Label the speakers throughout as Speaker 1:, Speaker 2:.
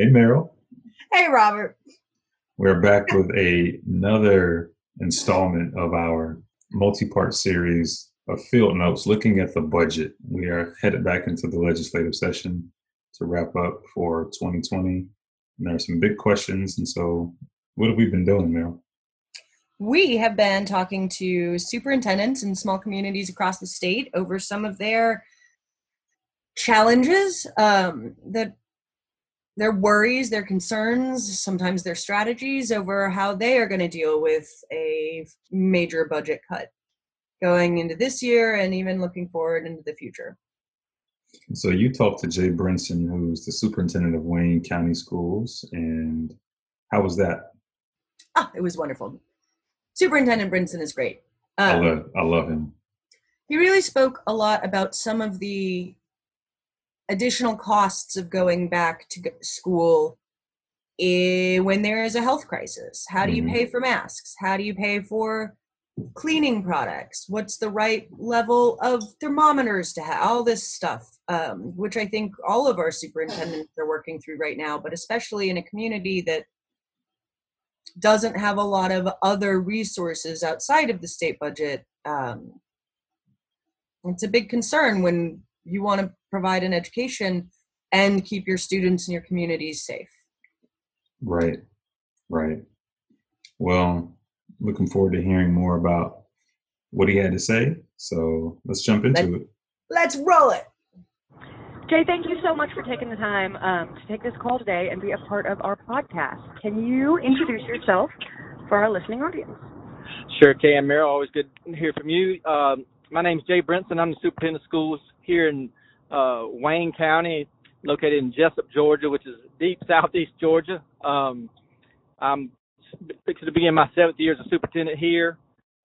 Speaker 1: Hey, Merrill.
Speaker 2: Hey, Robert.
Speaker 1: We're back with a, another installment of our multi part series of field notes looking at the budget. We are headed back into the legislative session to wrap up for 2020. And there are some big questions. And so, what have we been doing, Merrill?
Speaker 2: We have been talking to superintendents in small communities across the state over some of their challenges um, that their worries, their concerns, sometimes their strategies over how they are going to deal with a major budget cut going into this year and even looking forward into the future.
Speaker 1: So you talked to Jay Brinson, who's the superintendent of Wayne County Schools, and how was that?
Speaker 2: Ah, it was wonderful. Superintendent Brinson is great.
Speaker 1: Um, I love, I love him.
Speaker 2: He really spoke a lot about some of the additional costs of going back to school when there is a health crisis. How do you mm-hmm. pay for masks? How do you pay for cleaning products? What's the right level of thermometers to have? All this stuff, um, which I think all of our superintendents are working through right now, but especially in a community that doesn't have a lot of other resources outside of the state budget. Um, it's a big concern when you want to provide an education and keep your students and your communities safe.
Speaker 1: Right, right. Well, looking forward to hearing more about what he had to say. So let's jump into let's,
Speaker 2: it. Let's roll it.
Speaker 3: Jay, thank you so much for taking the time um, to take this call today and be a part of our podcast. Can you introduce yourself for our listening audience?
Speaker 4: Sure Kay and Merrill. Always good to hear from you. Um, my name is Jay Brinson. I'm the superintendent of schools here in uh, Wayne County, located in Jesup, Georgia, which is deep southeast Georgia. Um, I'm fixing to begin my seventh year as a superintendent here.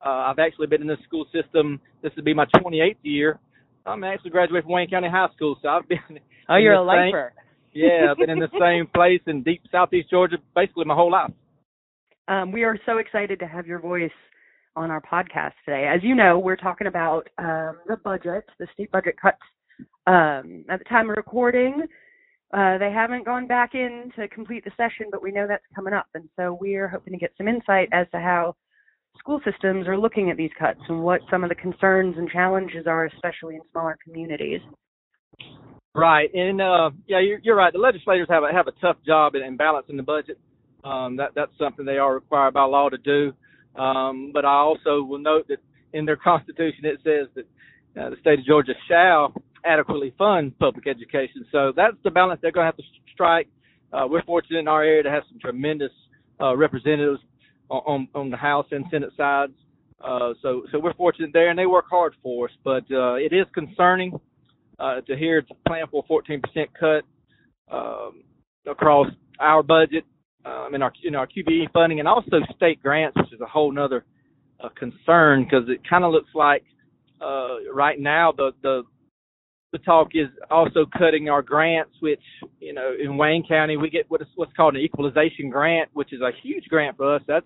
Speaker 4: Uh, I've actually been in this school system. This would be my 28th year. I'm actually graduated from Wayne County High School, so I've been.
Speaker 3: Oh, you're a lifer.
Speaker 4: Same, yeah, I've been in the same place in deep southeast Georgia basically my whole life.
Speaker 3: Um, we are so excited to have your voice on our podcast today. As you know, we're talking about um, the budget, the state budget cuts um, at the time of recording, uh, they haven't gone back in to complete the session, but we know that's coming up. And so we're hoping to get some insight as to how school systems are looking at these cuts and what some of the concerns and challenges are, especially in smaller communities.
Speaker 4: Right, and uh, yeah, you're, you're, right. The legislators have a have a tough job in, in balancing the budget. Um, that that's something they are required by law to do. Um, but I also will note that in their constitution it says that uh, the state of Georgia shall adequately fund public education. So that's the balance they're going to have to strike. Uh, we're fortunate in our area to have some tremendous uh, representatives on, on the House and Senate sides. Uh, so so we're fortunate there, and they work hard for us. But uh, it is concerning uh, to hear it's a plan for a 14% cut um, across our budget um, in our in our QBE funding, and also state grants, which is a whole other uh, concern because it kind of looks like uh, right now the the the talk is also cutting our grants, which you know in Wayne County we get what is what's called an equalization grant, which is a huge grant for us. That's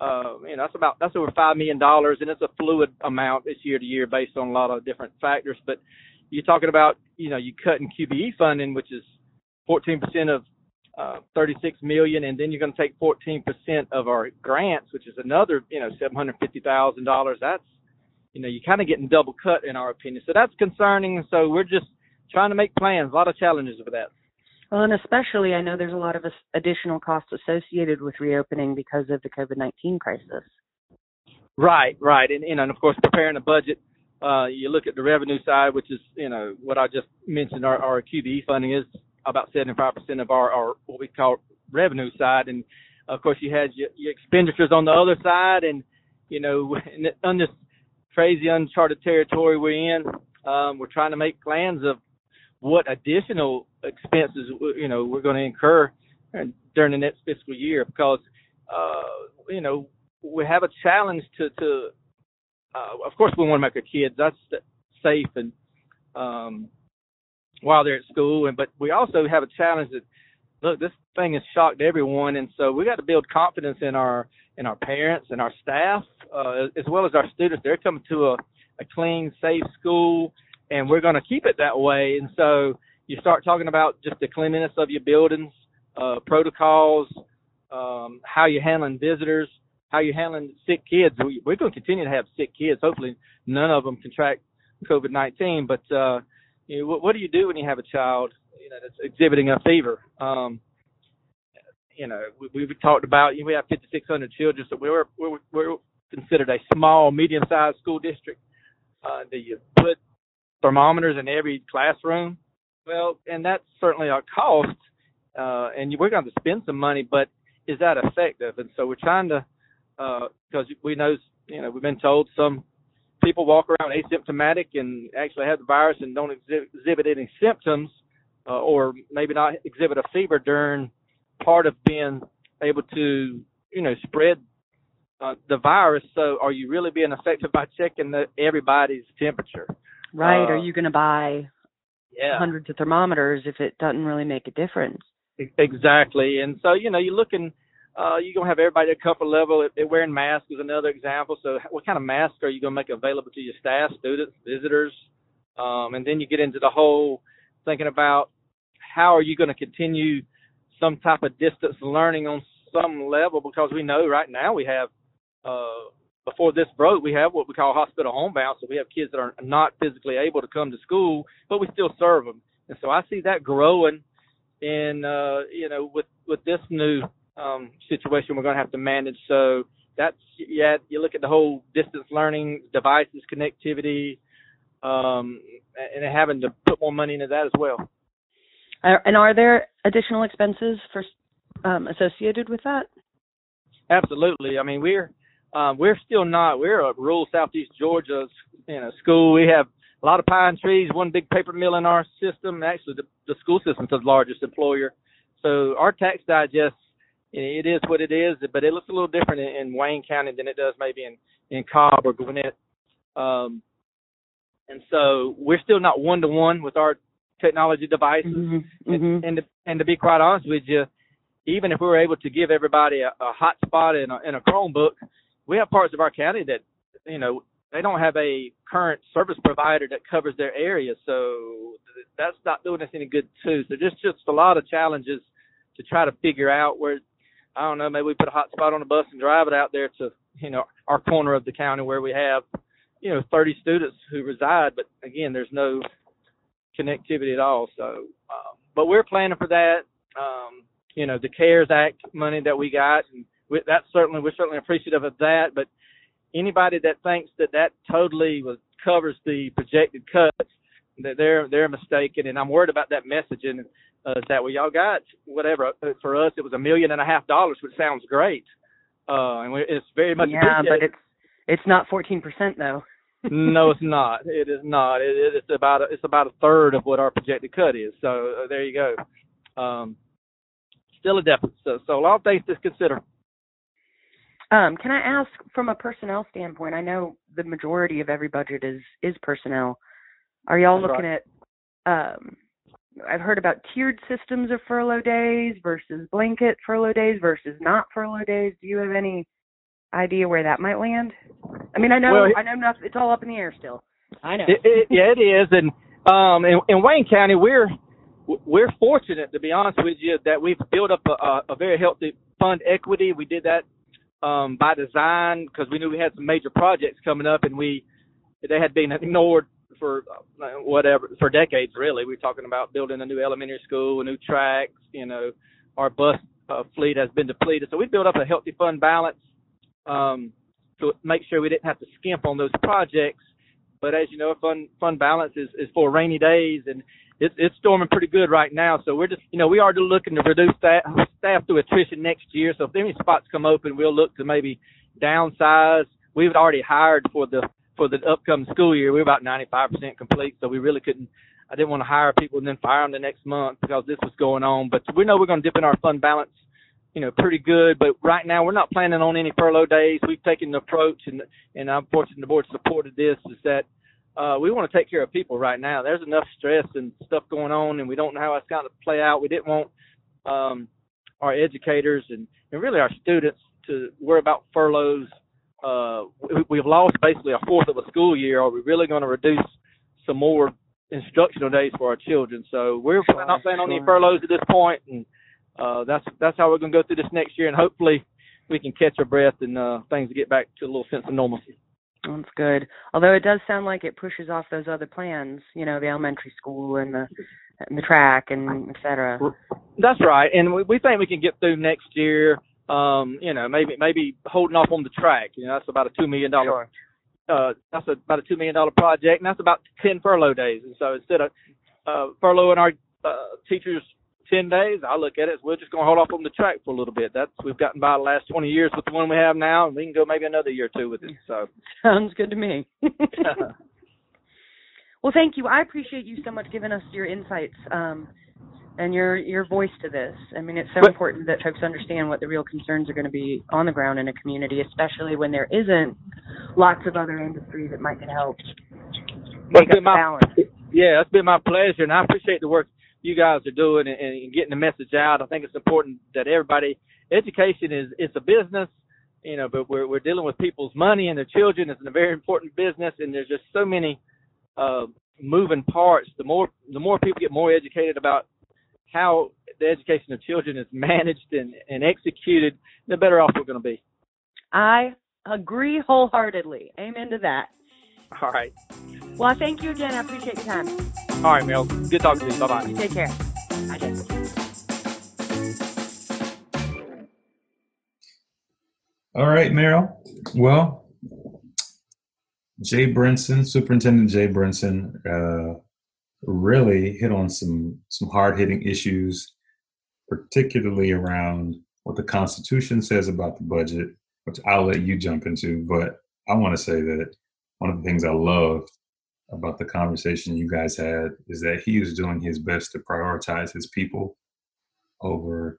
Speaker 4: uh, you know that's about that's over five million dollars, and it's a fluid amount this year to year based on a lot of different factors. But you're talking about you know you cutting QBE funding, which is 14% of uh, 36 million, and then you're going to take 14% of our grants, which is another you know 750 thousand dollars. That's you know, you're kind of getting double cut in our opinion. So that's concerning. So we're just trying to make plans. A lot of challenges with that.
Speaker 3: Well, and especially I know there's a lot of additional costs associated with reopening because of the COVID-19 crisis.
Speaker 4: Right, right, and you know, and of course, preparing a budget. Uh, you look at the revenue side, which is you know what I just mentioned. Our, our QBE funding is about 75% of our, our what we call revenue side, and of course, you had your, your expenditures on the other side, and you know, on this crazy uncharted territory we're in. Um, we're trying to make plans of what additional expenses you know we're going to incur during the next fiscal year because uh, you know we have a challenge to to uh, of course we want to make our kids that's safe and um, while they're at school and but we also have a challenge that look this thing has shocked everyone and so we got to build confidence in our in our parents and our staff uh, as well as our students. They're coming to a, a clean, safe school, and we're going to keep it that way. And so you start talking about just the cleanliness of your buildings, uh, protocols, um, how you're handling visitors, how you're handling sick kids. We, we're going to continue to have sick kids. Hopefully, none of them contract COVID-19. But uh, you know, what, what do you do when you have a child, you know, that's exhibiting a fever? Um, you know, we, we've talked about. You know, we have 5,600 children, so we're we're we're considered a small, medium-sized school district. Uh, do you put thermometers in every classroom? Well, and that's certainly a cost, uh, and we're going to spend some money, but is that effective? And so we're trying to, because uh, we know, you know, we've been told some people walk around asymptomatic and actually have the virus and don't exhibit, any symptoms, uh, or maybe not exhibit a fever during part of being able to, you know, spread uh, the virus. So, are you really being effective by checking the, everybody's temperature?
Speaker 3: Right. Uh, are you going to buy
Speaker 4: yeah.
Speaker 3: hundreds of thermometers if it doesn't really make a difference?
Speaker 4: Exactly. And so, you know, you're looking, uh, you're to have everybody at a comfort level. It, wearing masks is another example. So, what kind of mask are you to make available to your staff, students, visitors? Um, and then you get into the whole thinking about how are you to continue some type of distance learning on some level because we know right now we have uh, before this broke, we have what we call hospital homebound. So we have kids that are not physically able to come to school, but we still serve them. And so I see that growing in, uh, you know, with, with this new um, situation we're going to have to manage. So that's, yeah, you look at the whole distance learning, devices, connectivity, um, and having to put more money into that as well.
Speaker 3: And are there additional expenses for um, associated with that?
Speaker 4: Absolutely. I mean, we're um, we're still not. We're a rural southeast Georgia, you know, school. We have a lot of pine trees, one big paper mill in our system. Actually, the, the school system's the largest employer. So our tax digest, it is what it is, but it looks a little different in, in Wayne County than it does maybe in in Cobb or Gwinnett. Um, and so we're still not one to one with our technology devices.
Speaker 3: Mm-hmm.
Speaker 4: And,
Speaker 3: mm-hmm.
Speaker 4: and to, and to be quite honest with you, even if we were able to give everybody a, a hotspot in a, in a Chromebook, we have parts of our county that you know they don't have a current service provider that covers their area, so that's not doing us any good too. So just just a lot of challenges to try to figure out where I don't know maybe we put a hotspot on a bus and drive it out there to you know our corner of the county where we have you know 30 students who reside, but again there's no connectivity at all. So, um, but we're planning for that. Um, you know the CARES Act money that we got and that's certainly we're certainly appreciative of that. But anybody that thinks that that totally was, covers the projected cuts, that they're they're mistaken. And I'm worried about that messaging. Uh, is that well, y'all got whatever uh, for us it was a million and a half dollars, which sounds great, uh, and it's very much
Speaker 3: yeah, but it's it's not 14 percent though.
Speaker 4: no, it's not. It is not. It, it's about a, it's about a third of what our projected cut is. So uh, there you go. Um, still a deficit. So, so a lot of things to consider.
Speaker 3: Um, can I ask from a personnel standpoint? I know the majority of every budget is is personnel. Are y'all
Speaker 4: That's
Speaker 3: looking
Speaker 4: right.
Speaker 3: at? Um, I've heard about tiered systems of furlough days versus blanket furlough days versus not furlough days. Do you have any idea where that might land? I mean, I know
Speaker 4: Well,
Speaker 3: I know nothing. It's all up in the air still. I know.
Speaker 4: It, it, yeah, it is, and um, in, in Wayne County, we're we're fortunate to be honest with you that we've built up a, a, a very healthy fund equity. We did that um, by design because we knew we had some major projects coming up, and we they had been ignored for uh, whatever for decades. Really, we're talking about building a new elementary school, new tracks. You know, our bus uh, fleet has been depleted, so we built up a healthy fund balance um, to make sure we didn't have to skimp on those projects. But as you know, fund fund balance is, is for rainy days, and it's it's storming pretty good right now. So we're just you know we are looking to reduce staff staff through attrition next year. So if any spots come open, we'll look to maybe downsize. We've already hired for the for the upcoming school year. We're about 95% complete, so we really couldn't. I didn't want to hire people and then fire them the next month because this was going on. But we know we're going to dip in our fund balance, you know, pretty good. But right now we're not planning on any furlough days. We've taken the approach, and and I'm fortunate the board supported this. Is that uh, we want to take care of people right now. There's enough stress and stuff going on, and we don't know how it's going to play out. We didn't want um, our educators and, and really our students to worry about furloughs. Uh, we, we've lost basically a fourth of a school year. Are we really going to reduce some more instructional days for our children? So we're
Speaker 3: Sure,
Speaker 4: not planning on any furloughs at this point, and uh, that's that's how we're going to go through this next year, and hopefully we can catch our breath and uh, things get back to a little sense of normalcy.
Speaker 3: That's good. Although it does sound like it pushes off those other plans, you know, the elementary school and the and the track and et cetera.
Speaker 4: That's right, and we, we think we can get through next year. Um, you know, maybe maybe holding off on the track. You know, that's about a two million dollar.
Speaker 3: Sure.
Speaker 4: Uh, that's about a two million dollar project, and that's about ten furlough days. And so instead of uh, furloughing our uh, teachers ten days, I look at it as we're just going to hold off on the track for a little bit. That's we've gotten by the last twenty years with the one we have now, and we can go maybe another year or two with it. So
Speaker 3: Sounds good to me. well, thank you. I appreciate you so much giving us your insights um, and your your voice to this. I mean, it's so
Speaker 4: But-
Speaker 3: important that folks understand what the real concerns are going to be on the ground in a community, especially when there isn't lots of other industry that might can help make up
Speaker 4: my-
Speaker 3: balance.
Speaker 4: Yeah, it's been my pleasure, and I appreciate the work you guys are doing and, and getting the message out. I think it's important that everybody education is it's a business, you know, but we're we're dealing with people's money and their children. It's a very important business, and there's just so many uh, moving parts. The more the more people get more educated about how the education of children is managed and, and executed, the better off we're going to be.
Speaker 3: I agree wholeheartedly. Amen to that.
Speaker 4: All right,
Speaker 3: Well, I thank you again. I appreciate your time.
Speaker 4: all right, Mel. Good talking to you. Bye bye.
Speaker 3: Take care. Bye, Jess.
Speaker 1: All right, Merrill. Well, Jay Brinson, Superintendent Jay Brinson, uh, really hit on some some hard hitting issues, particularly around what the Constitution says about the budget, which I'll let you jump into. But I want to say that one of the things I loved about the conversation you guys had is that he was doing his best to prioritize his people over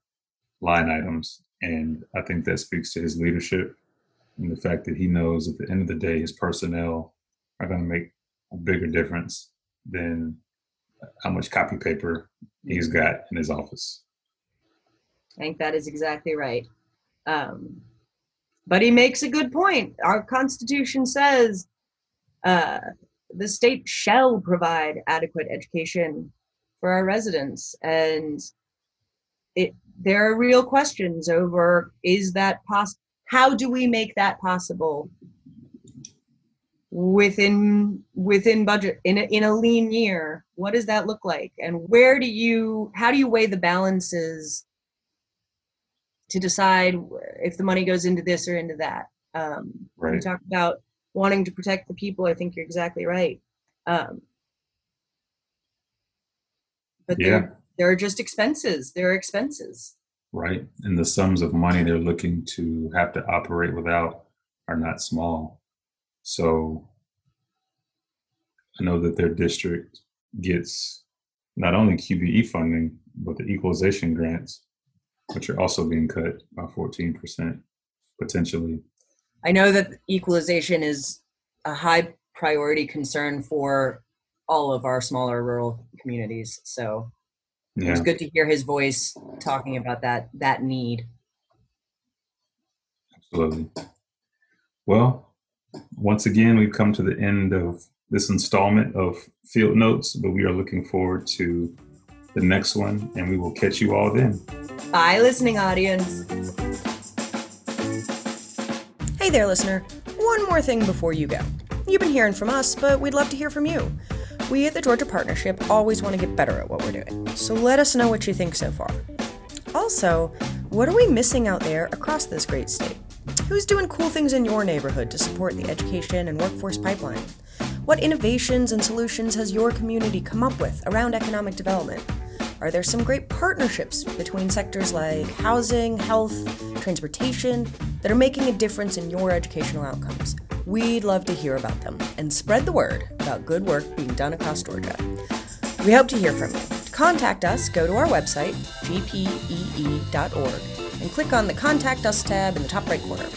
Speaker 1: line items. And I think that speaks to his leadership and the fact that he knows at the end of the day, his personnel are going to make a bigger difference than how much copy paper he's got in his office.
Speaker 2: I think that is exactly right. Um, but he makes a good point. Our Constitution says uh, the state shall provide adequate education for our residents, and it there are real questions over is that possible? How do we make that possible within within budget in a, in a lean year? What does that look like, and where do you how do you weigh the balances? to decide if the money goes into this or into that. Um, when you talk about wanting to protect the people, I think you're exactly right. Um, but
Speaker 1: Yeah.
Speaker 2: there, there are just expenses. There are expenses.
Speaker 1: right? And the sums of money they're looking to have to operate without are not small. So I know that their district gets not only QBE funding, but the equalization grants, which are also being cut by 14% potentially.
Speaker 2: I know that equalization is a high priority concern for all of our smaller rural communities. So it was good to hear his voice talking about that that need.
Speaker 1: Absolutely. Well, once again, we've come to the end of this installment of Field Notes, but we are looking forward to the next one, and we will catch you all then.
Speaker 2: Bye, listening audience. Hey there, listener. One more thing before you go. You've been hearing from us, but we'd love to hear from you. We at the Georgia Partnership always want to get better at what we're doing, so let us know what you think so far. Also, what are we missing out there across this great state? Who's doing cool things in your neighborhood to support the education and workforce pipeline? What innovations and solutions has your community come up with around economic development? Are there some great partnerships between sectors like housing, health, transportation that are making a difference in your educational outcomes? We'd love to hear about them and spread the word about good work being done across Georgia. We hope to hear from you. Contact us, go to our website, gpee.org, and click on the Contact Us tab in the top right corner.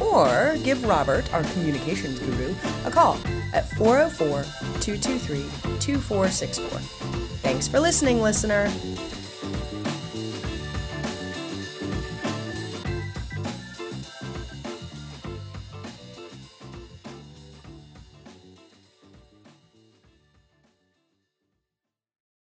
Speaker 2: Or give Robert, our communications guru, a call at 404 223 2464. Thanks for listening, listener.